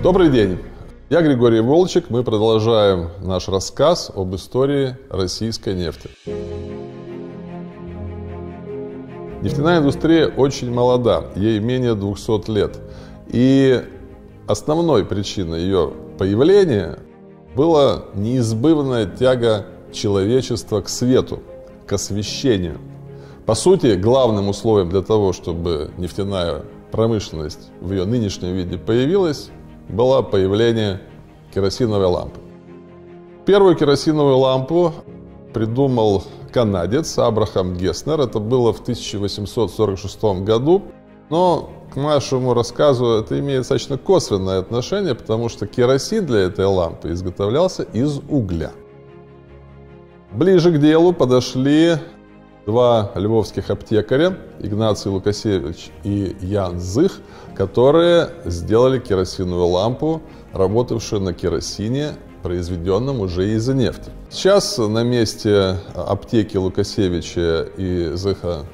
Добрый день. Я Григорий Волчек. Мы продолжаем наш рассказ об истории российской нефти. Нефтяная индустрия очень молода, ей менее 200 лет. И основной причиной ее появления была неизбывная тяга человечества к свету, к освещению. По сути, главным условием для того, чтобы нефтяная промышленность в ее нынешнем виде появилась, было появление керосиновой лампы. Первую керосиновую лампу придумал канадец Абрахам Геснер. Это было в 1846 году. Но к нашему рассказу это имеет достаточно косвенное отношение, потому что керосин для этой лампы изготовлялся из угля. Ближе к делу подошли два львовских аптекаря, Игнаций Лукасевич и Ян Зых, которые сделали керосиновую лампу, работавшую на керосине, произведенном уже из нефти. Сейчас на месте аптеки Лукасевича и Зыха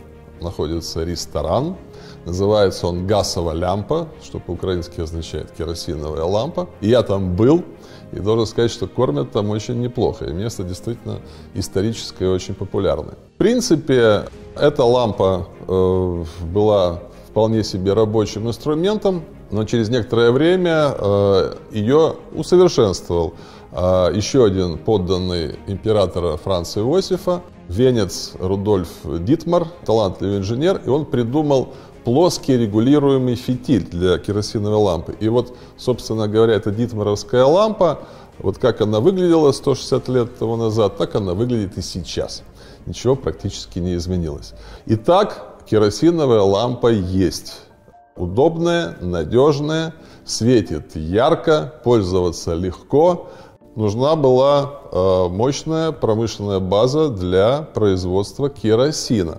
находится ресторан. Называется он «Гасова лямпа», что по-украински означает «керосиновая лампа». И я там был, и должен сказать, что кормят там очень неплохо. И место действительно историческое и очень популярное. В принципе, эта лампа э, была вполне себе рабочим инструментом, но через некоторое время э, ее усовершенствовал э, еще один подданный императора Франца Иосифа, венец Рудольф Дитмар, талантливый инженер, и он придумал плоский регулируемый фитиль для керосиновой лампы. И вот, собственно говоря, эта дитмаровская лампа, вот как она выглядела 160 лет тому назад, так она выглядит и сейчас. Ничего практически не изменилось. Итак, керосиновая лампа есть. Удобная, надежная, светит ярко, пользоваться легко. Нужна была э, мощная промышленная база для производства керосина.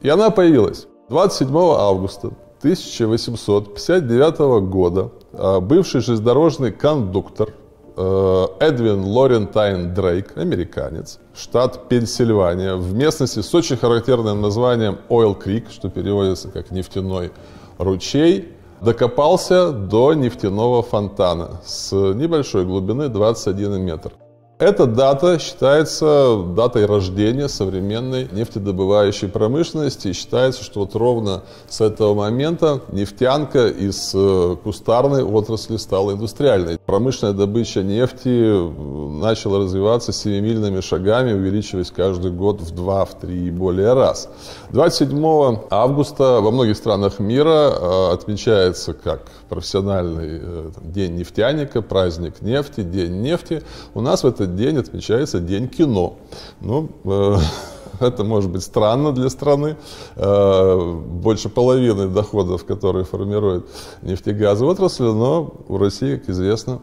И она появилась. 27 августа 1859 года а, бывший железнодорожный кондуктор э, Эдвин Лорентайн Дрейк, американец, штат Пенсильвания, в местности с очень характерным названием Oil Creek, что переводится как нефтяной ручей, докопался до нефтяного фонтана с небольшой глубины 21 метр. Эта дата считается датой рождения современной нефтедобывающей промышленности. И считается, что вот ровно с этого момента нефтянка из э, кустарной отрасли стала индустриальной. Промышленная добыча нефти э, начала развиваться семимильными шагами, увеличиваясь каждый год в два, в три и более раз. 27 августа во многих странах мира э, отмечается как профессиональный день нефтяника, праздник нефти, день нефти. У нас в этот день отмечается День кино. Ну, э, это может быть странно для страны. Э, больше половины доходов, которые формирует нефтегазовая отрасль, но у России, как известно,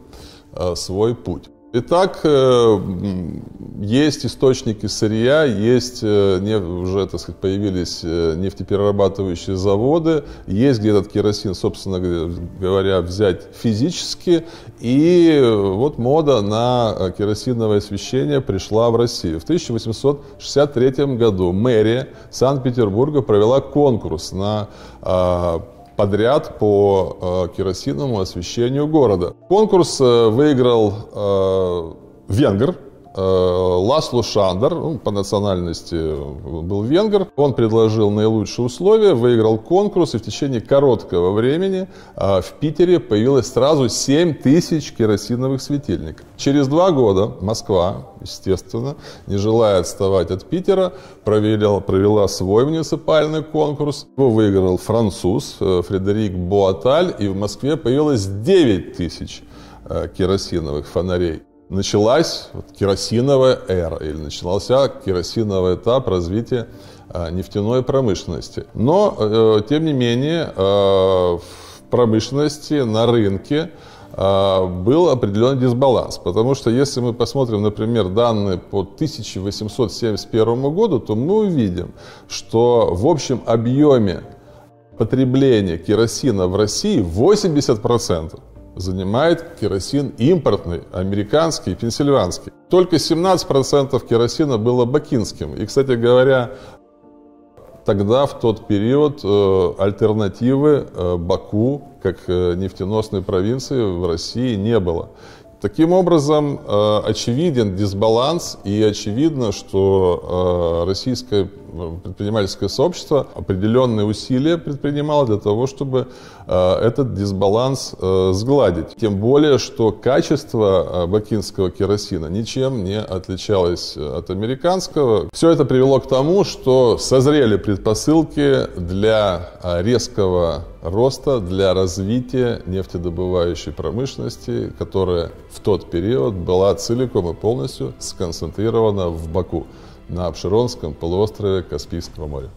э, свой путь. Итак, э, есть источники сырья, есть э, уже, так сказать, появились э, нефтеперерабатывающие заводы, есть где этот керосин, собственно говоря, взять физически, и вот мода на керосиновое освещение пришла в Россию. В 1863 году мэрия Санкт-Петербурга провела конкурс на а, подряд по э, керосиновому освещению города. Конкурс э, выиграл э, венгр, Э, Ласло Шандер, он по национальности был венгер, он предложил наилучшие условия, выиграл конкурс, и в течение короткого времени э, в Питере появилось сразу 7 тысяч керосиновых светильников. Через два года Москва, естественно, не желая отставать от Питера, провела, провела свой муниципальный конкурс. Его выиграл француз э, Фредерик Буаталь, и в Москве появилось 9 тысяч керосиновых фонарей началась вот, керосиновая эра, или начался керосиновый этап развития э, нефтяной промышленности. Но, э, тем не менее, э, в промышленности, на рынке был определенный дисбаланс. Потому что если мы посмотрим, например, данные по 1871 году, то мы увидим, что в общем объеме потребления керосина в России 80% занимает керосин импортный, американский, пенсильванский. Только 17% керосина было бакинским. И, кстати говоря, тогда, в тот период, э, альтернативы э, Баку, как э, нефтеносной провинции, в России не было. Таким образом, очевиден дисбаланс и очевидно, что российское предпринимательское сообщество определенные усилия предпринимало для того, чтобы э, этот дисбаланс сгладить. Тем более, что качество бакинского керосина ничем не отличалось от американского. Все это привело к тому, что созрели предпосылки для резкого роста для развития нефтедобывающей промышленности, которая в тот период была целиком и полностью сконцентрирована в Баку на Обширонском полуострове Каспийского моря.